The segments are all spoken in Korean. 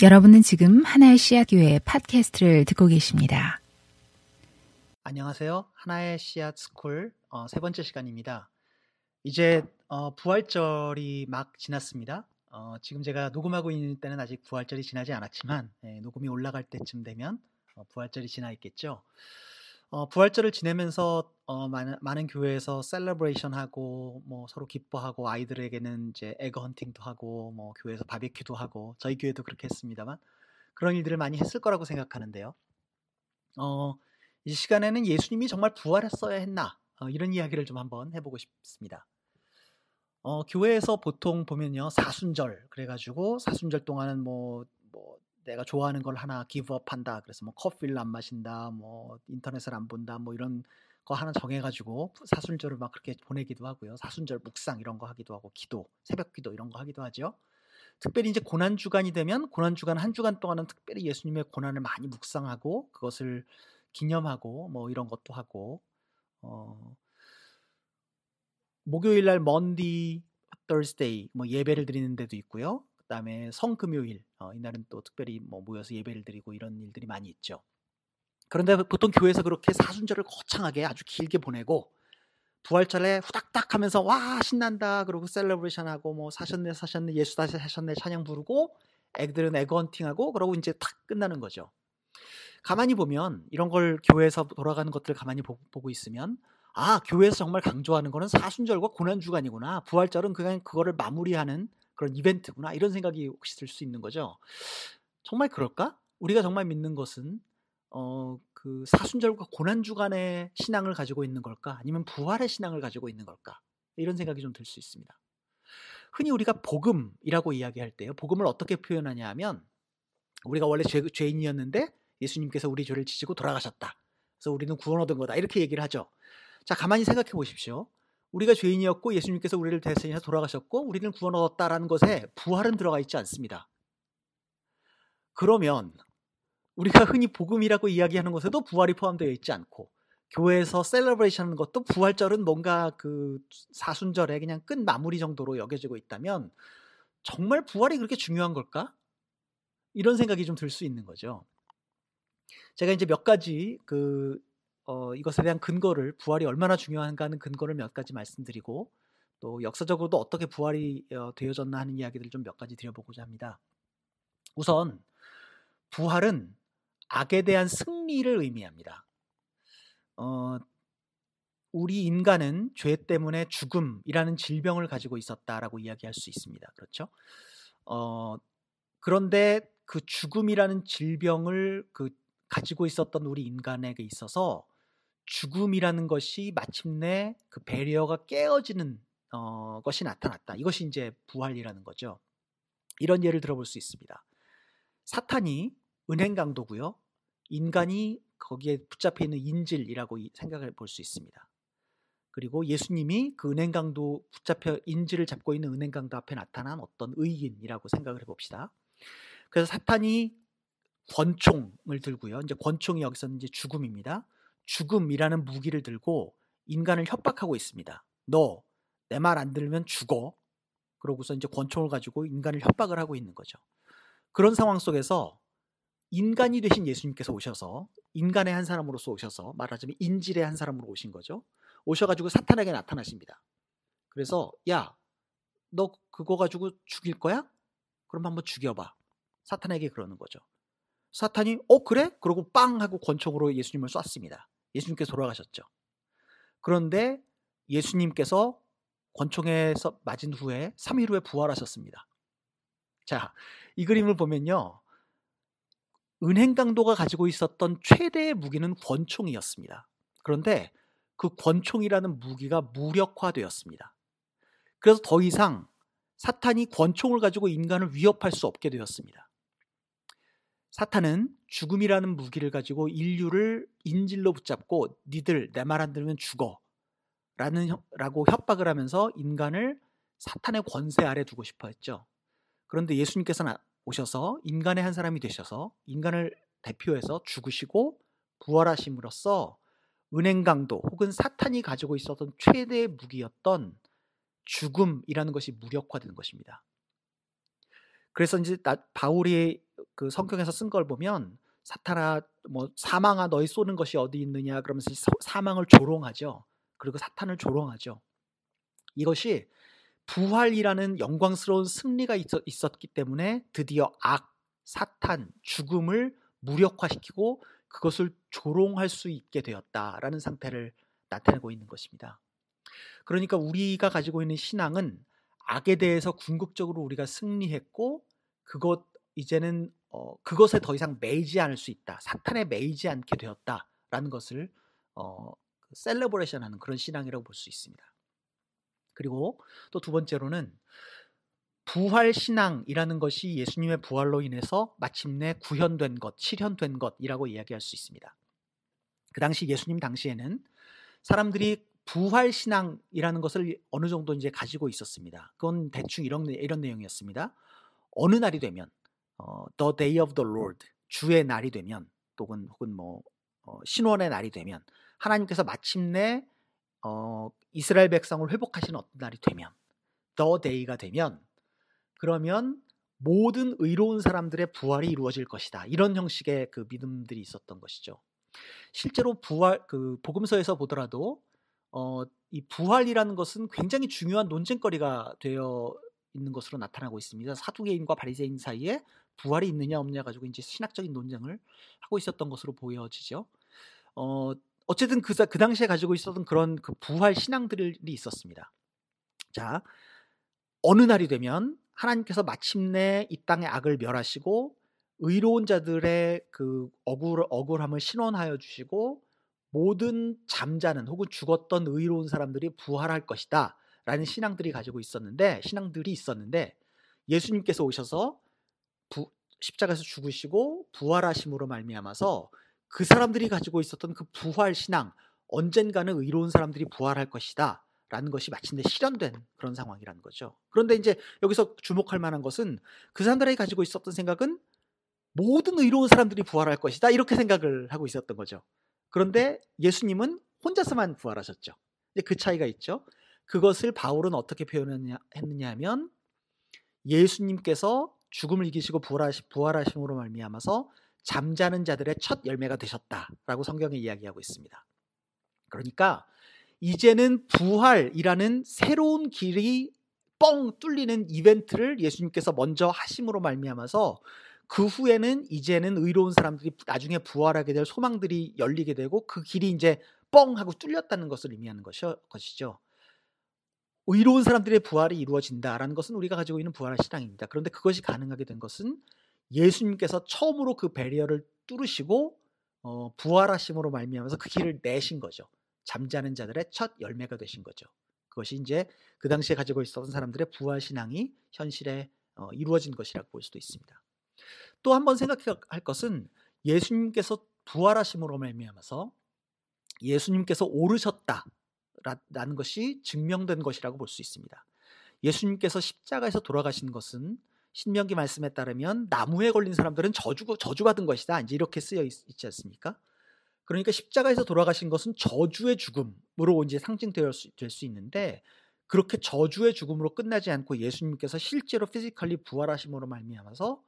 여러분은 지금 하나의 씨앗 교회 팟캐스트를 듣고 계십니다. 안녕하세요. 하나의 씨앗 스쿨 어, 세 번째 시간입니다. 이제 어, 부활절이 막 지났습니다. 어, 지금 제가 녹음하고 있는 때는 아직 부활절이 지나지 않았지만 예, 녹음이 올라갈 때쯤 되면 어, 부활절이 지나 있겠죠. 어, 부활절을 지내면서 어, 많은, 많은 교회에서 celebration 하고 뭐 서로 기뻐하고 아이들에게는 이제 egg hunting도 하고 뭐 교회에서 바비큐도 하고 저희 교회도 그렇게 했습니다만 그런 일들을 많이 했을 거라고 생각하는데요. 어, 이 시간에는 예수님이 정말 부활했어야 했나 어, 이런 이야기를 좀 한번 해보고 싶습니다. 어, 교회에서 보통 보면요 사순절 그래가지고 사순절 동안은 뭐, 뭐 내가 좋아하는 걸 하나 기브업 한다. 그래서 뭐 커피를 안 마신다. 뭐 인터넷을 안 본다. 뭐 이런 거 하나 정해가지고 사순절을 막 그렇게 보내기도 하고요. 사순절 묵상 이런 거 하기도 하고 기도, 새벽 기도 이런 거 하기도 하죠. 특별히 이제 고난 주간이 되면 고난 주간 한 주간 동안은 특별히 예수님의 고난을 많이 묵상하고 그것을 기념하고 뭐 이런 것도 하고 어 목요일 날 Maundy Thursday 뭐 예배를 드리는 데도 있고요. 그다음에 성금요일 어, 이날은 또 특별히 뭐 모여서 예배를 드리고 이런 일들이 많이 있죠. 그런데 보통 교회에서 그렇게 사순절을 거창하게 아주 길게 보내고 부활절에 후닥닥 하면서 와 신난다 그러고 celebration 하고 뭐 사셨네 사셨네 예수 다시 사셨네 찬양 부르고 애들은 에그헌팅하고 그러고 이제 탁 끝나는 거죠. 가만히 보면 이런 걸 교회에서 돌아가는 것들을 가만히 보, 고 있으면 아 교회에서 정말 강조하는 거는 사순절과 고난 주간이구나 부활절은 그냥 그거를 마무리하는 그런 이벤트구나 이런 생각이 혹시 들 수 있는 거죠. 정말 그럴까? 우리가 정말 믿는 것은 어, 그 사순절과 고난 주간의 신앙을 가지고 있는 걸까? 아니면 부활의 신앙을 가지고 있는 걸까? 이런 생각이 좀 들 수 있습니다. 흔히 우리가 복음이라고 이야기할 때요. 복음을 어떻게 표현하냐 하면 우리가 원래 죄, 죄인이었는데 예수님께서 우리 죄를 지시고 돌아가셨다. 그래서 우리는 구원 얻은 거다. 이렇게 얘기를 하죠. 자, 가만히 생각해 보십시오. 우리가 죄인이었고 예수님께서 우리를 대신해서 돌아가셨고 우리는 구원 얻었다라는 것에 부활은 들어가 있지 않습니다. 그러면 우리가 흔히 복음이라고 이야기하는 것에도 부활이 포함되어 있지 않고 교회에서 celebration 하는 것도 부활절은 뭔가 그 사순절에 그냥 끝 마무리 정도로 여겨지고 있다면 정말 부활이 그렇게 중요한 걸까? 이런 생각이 좀 들 수 있는 거죠. 제가 이제 몇 가지 그 어, 이것에 대한 근거를 부활이 얼마나 중요한가 하는 근거를 몇 가지 말씀드리고 또 역사적으로도 어떻게 부활이 어, 되어졌나 하는 이야기들을 좀 몇 가지 드려보고자 합니다. 우선 부활은 악에 대한 승리를 의미합니다. 어, 우리 인간은 죄 때문에 죽음이라는 질병을 가지고 있었다라고 이야기할 수 있습니다. 그렇죠? 어, 그런데 그 죽음이라는 질병을 그 가지고 있었던 우리 인간에게 있어서 죽음이라는 것이 마침내 그 배리어가 깨어지는 어, 것이 나타났다. 이것이 이제 부활이라는 거죠. 이런 예를 들어볼 수 있습니다. 사탄이 은행 강도고요. 인간이 거기에 붙잡혀 있는 인질이라고 생각을 볼 수 있습니다. 그리고 예수님이 그 은행 강도 붙잡혀 인질을 잡고 있는 은행 강도 앞에 나타난 어떤 의인이라고 생각을 해봅시다. 그래서 사탄이 권총을 들고요. 이제 권총이 여기서 이제 죽음입니다. 죽음이라는 무기를 들고 인간을 협박하고 있습니다. 너 내 말 안 들으면 죽어. 그러고서 이제 권총을 가지고 인간을 협박을 하고 있는 거죠. 그런 상황 속에서 인간이 되신 예수님께서 오셔서 인간의 한 사람으로서 오셔서 말하자면 인질의 한 사람으로 오신 거죠. 오셔가지고 사탄에게 나타나십니다. 그래서 야, 너 그거 가지고 죽일 거야? 그럼 한번 죽여봐. 사탄에게 그러는 거죠. 사탄이 어 그래? 그러고 빵 하고 권총으로 예수님을 쐈습니다. 예수님께서 돌아가셨죠. 그런데 예수님께서 권총에서 맞은 후에 3일 후에 부활하셨습니다. 자, 이 그림을 보면요. 은행 강도가 가지고 있었던 최대의 무기는 권총이었습니다. 그런데 그 권총이라는 무기가 무력화되었습니다. 그래서 더 이상 사탄이 권총을 가지고 인간을 위협할 수 없게 되었습니다. 사탄은 죽음이라는 무기를 가지고 인류를 인질로 붙잡고 니들 내 말 안 들으면 죽어 라는 라고 협박을 하면서 인간을 사탄의 권세 아래 두고 싶어 했죠. 그런데 예수님께서 오셔서 인간의 한 사람이 되셔서 인간을 대표해서 죽으시고 부활하심으로써 은행 강도 혹은 사탄이 가지고 있었던 최대의 무기였던 죽음이라는 것이 무력화된 것입니다. 그래서 이제 바울이 그 성경에서 쓴 걸 보면 사탄아 뭐 사망아 너희 쏘는 것이 어디 있느냐 그러면서 사망을 조롱하죠. 그리고 사탄을 조롱하죠. 이것이 부활이라는 영광스러운 승리가 있었, 기 때문에 드디어 악, 사탄, 죽음을 무력화시키고 그것을 조롱할 수 있게 되었다라는 상태를 나타내고 있는 것입니다. 그러니까 우리가 가지고 있는 신앙은 악에 대해서 궁극적으로 우리가 승리했고 그것 이제는 어, 그것에 더 이상 매이지 않을 수 있다. 사탄에 매이지 않게 되었다라는 것을 어, 셀러브레이션하는 그런 신앙이라고 볼 수 있습니다. 그리고 또 두 번째로는 부활 신앙이라는 것이 예수님의 부활로 인해서 마침내 구현된 것, 실현된 것이라고 이야기할 수 있습니다. 그 당시 예수님 당시에는 사람들이 부활 신앙이라는 것을 어느 정도 이제 가지고 있었습니다. 그건 대충 이런 이런 내용이었습니다. 어느 날이 되면 어, The Day of the Lord 주의 날이 되면 혹은 혹은 뭐 어, 신원의 날이 되면 하나님께서 마침내 어, 이스라엘 백성을 회복하시는 어떤 날이 되면 The Day가 되면 그러면 모든 의로운 사람들의 부활이 이루어질 것이다. 이런 형식의 그 믿음들이 있었던 것이죠. 실제로 부활 그 복음서에서 보더라도 어, 이 부활이라는 것은 굉장히 중요한 논쟁거리가 되어 있는 것으로 나타나고 있습니다. 사두개인과 바리새인 사이에 부활이 있느냐 없느냐 가지고 이제 신학적인 논쟁을 하고 있었던 것으로 보여지죠. 어, 어쨌든 그, 그 당시에 가지고 있었던 그런 그 부활 신앙들이 있었습니다. 자, 어느 날이 되면 하나님께서 마침내 이 땅의 악을 멸하시고 의로운 자들의 그 억울 억울함을 신원하여 주시고 모든 잠자는 혹은 죽었던 의로운 사람들이 부활할 것이다라는 신앙들이 가지고 있었는데 신앙들이 있었는데 예수님께서 오셔서 부, 십자가에서 죽으시고 부활하심으로 말미암아서 그 사람들이 가지고 있었던 그 부활 신앙 언젠가는 의로운 사람들이 부활할 것이다. 라는 것이 마침내 실현된 그런 상황이라는 거죠. 그런데 이제 여기서 주목할 만한 것은 그 사람들이 가지고 있었던 생각은 모든 의로운 사람들이 부활할 것이다. 이렇게 생각을 하고 있었던 거죠. 그런데 예수님은 혼자서만 부활하셨죠. 그 차이가 있죠. 그것을 바울은 어떻게 표현했느냐 하면 예수님께서 죽음을 이기시고 부활하심으로 말미암아서 잠자는 자들의 첫 열매가 되셨다라고 성경에 이야기하고 있습니다. 그러니까 이제는 부활이라는 새로운 길이 뻥 뚫리는 이벤트를 예수님께서 먼저 하심으로 말미암아서 그 후에는 이제는 의로운 사람들이 나중에 부활하게 될 소망들이 열리게 되고 그 길이 이제 뻥 하고 뚫렸다는 것을 의미하는 것이죠. 의로운 사람들의 부활이 이루어진다라는 것은 우리가 가지고 있는 부활의 신앙입니다. 그런데 그것이 가능하게 된 것은 예수님께서 처음으로 그 배리어를 뚫으시고 어, 부활하심으로 말미암아서 그 길을 내신 거죠. 잠자는 자들의 첫 열매가 되신 거죠. 그것이 이제 그 당시에 가지고 있었던 사람들의 부활 신앙이 현실에 어, 이루어진 것이라고 볼 수도 있습니다. 또 한 번 생각해야 할 것은 예수님께서 부활하심으로 말미암아서 예수님께서 옳으셨다 라는 것이 증명된 것이라고 볼 수 있습니다. 예수님께서 십자가에서 돌아가신 것은 신명기 말씀에 따르면 나무에 걸린 사람들은 저주 저주받은 것이다. 이제 이렇게 쓰여 있, 지 않습니까? 그러니까 십자가에서 돌아가신 것은 저주의 죽음으로 이제 상징될 수, 될수 있는데 그렇게 저주의 죽음으로 끝나지 않고 예수님께서 실제로 physically 부활하심으로 말미암아서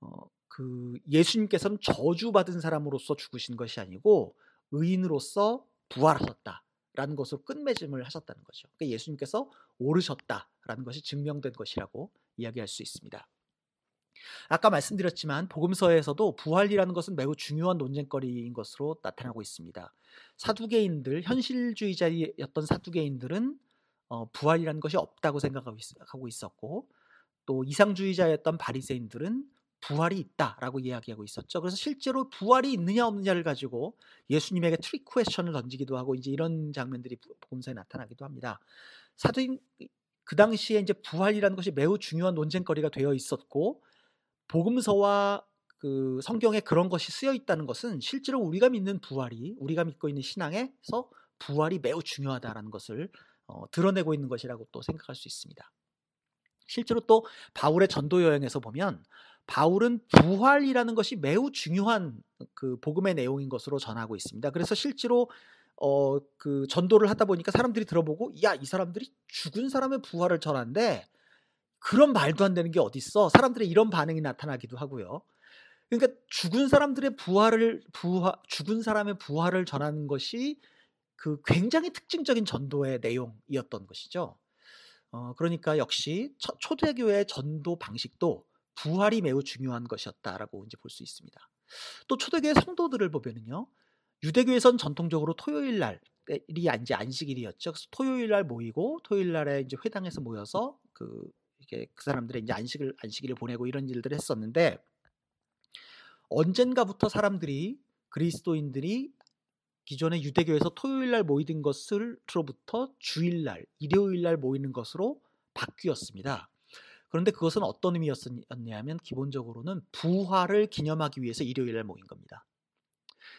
어, 그 예수님께서는 저주받은 사람으로서 죽으신 것이 아니고 의인으로서 부활하셨다 라는 것으로 끝맺음을 하셨다는 거죠. 그러니까 예수님께서 오르셨다라는 것이 증명된 것이라고 이야기할 수 있습니다. 아까 말씀드렸지만 복음서에서도 부활이라는 것은 매우 중요한 논쟁거리인 것으로 나타나고 있습니다. 사두개인들 현실주의자였던 사두개인들은 어, 부활이라는 것이 없다고 생각하고 있었고 또 이상주의자였던 바리새인들은 부활이 있다라고 이야기하고 있었죠. 그래서 실제로 부활이 있느냐 없느냐를 가지고 예수님에게 trick question을 던지기도 하고 이제 이런 장면들이 복음서에 나타나기도 합니다. 사도인 그 당시에 이제 부활이라는 것이 매우 중요한 논쟁거리가 되어 있었고 복음서와 그 성경에 그런 것이 쓰여 있다는 것은 실제로 우리가 믿는 부활이 우리가 믿고 있는 신앙에서 부활이 매우 중요하다라는 것을 어, 드러내고 있는 것이라고 또 생각할 수 있습니다. 실제로 또 바울의 전도 여행에서 보면 바울은 부활이라는 것이 매우 중요한 그 복음의 내용인 것으로 전하고 있습니다. 그래서 실제로 어 그 전도를 하다 보니까 사람들이 들어보고 야 이 사람들이 죽은 사람의 부활을 전하는데 그런 말도 안 되는 게 어딨어? 사람들의 이런 반응이 나타나기도 하고요. 그러니까 죽은 사람들의 부활을 부활 죽은 사람의 부활을 전하는 것이 그 굉장히 특징적인 전도의 내용이었던 것이죠. 어, 그러니까 역시 초대교회의 전도 방식도 부활이 매우 중요한 것이었다라고 이제 볼 수 있습니다. 또 초대교회 성도들을 보면은요, 유대교에선 전통적으로 토요일 날이 이제 안식일이었죠. 그래서 토요일 날 모이고 토요일 날에 이제 회당에서 모여서 그 이게 그 사람들의 이제 안식을 안식일을 보내고 이런 일들을 했었는데 언젠가부터 사람들이 그리스도인들이 기존의 유대교에서 토요일 날 모이던 것을로부터 주일 날, 일요일 날 모이는 것으로 바뀌었습니다. 그런데 그것은 어떤 의미였냐면 기본적으로는 부활을 기념하기 위해서 일요일 날 모인 겁니다.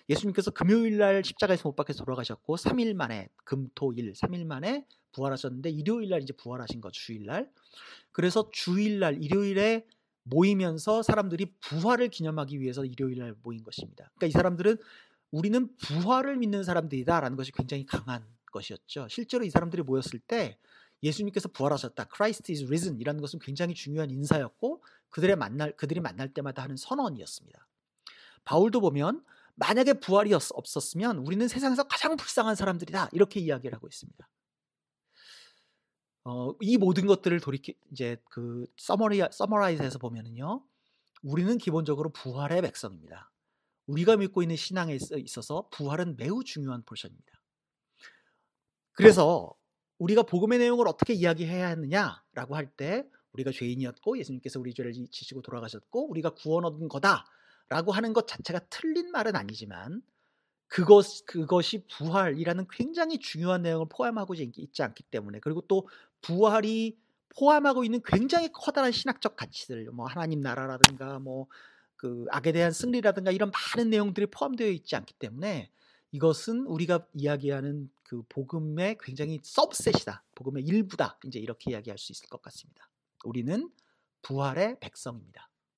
예수님께서 금요일 날 십자가에서 못 박혀서 돌아가셨고 3일 만에 금토일 3일 만에 부활하셨는데 일요일 날 이제 부활하신 거죠. 주일 날. 그래서 주일 날 일요일에 모이면서 사람들이 부활을 기념하기 위해서 일요일 날 모인 것입니다. 그러니까 이 사람들은 우리는 부활을 믿는 사람들이다라는 것이 굉장히 강한 것이었죠. 실제로 이 사람들이 모였을 때 예수님께서 부활하셨다. Christ is risen 이라는 것은 굉장히 중요한 인사였고 그들의 만날 그들이 만날 때마다 하는 선언이었습니다. 바울도 보면 만약에 부활이 없었으면 우리는 세상에서 가장 불쌍한 사람들이다. 이렇게 이야기를 하고 있습니다. 어, 이 모든 것들을 돌이켜 이제 그 summary summarize해서 보면은요. 우리는 기본적으로 부활의 백성입니다. 우리가 믿고 있는 신앙에 있어서 부활은 매우 중요한 portion입니다. 그래서 우리가 복음의 내용을 어떻게 이야기해야 하느냐라고 할 때 우리가 죄인이었고 예수님께서 우리 죄를 지시고 돌아가셨고 우리가 구원 얻은 거다라고 하는 것 자체가 틀린 말은 아니지만 그것 그것이 부활이라는 굉장히 중요한 내용을 포함하고 있지 않기 때문에 그리고 또 부활이 포함하고 있는 굉장히 커다란 신학적 가치들 뭐 하나님 나라라든가 뭐 그 악에 대한 승리라든가 이런 많은 내용들이 포함되어 있지 않기 때문에 이것은 우리가 이야기하는 그 복음의 굉장히 서브셋이다. 복음의 일부다. 이제 이렇게 이야기할 수 있을 것 같습니다. 우리는 부활의 백성입니다.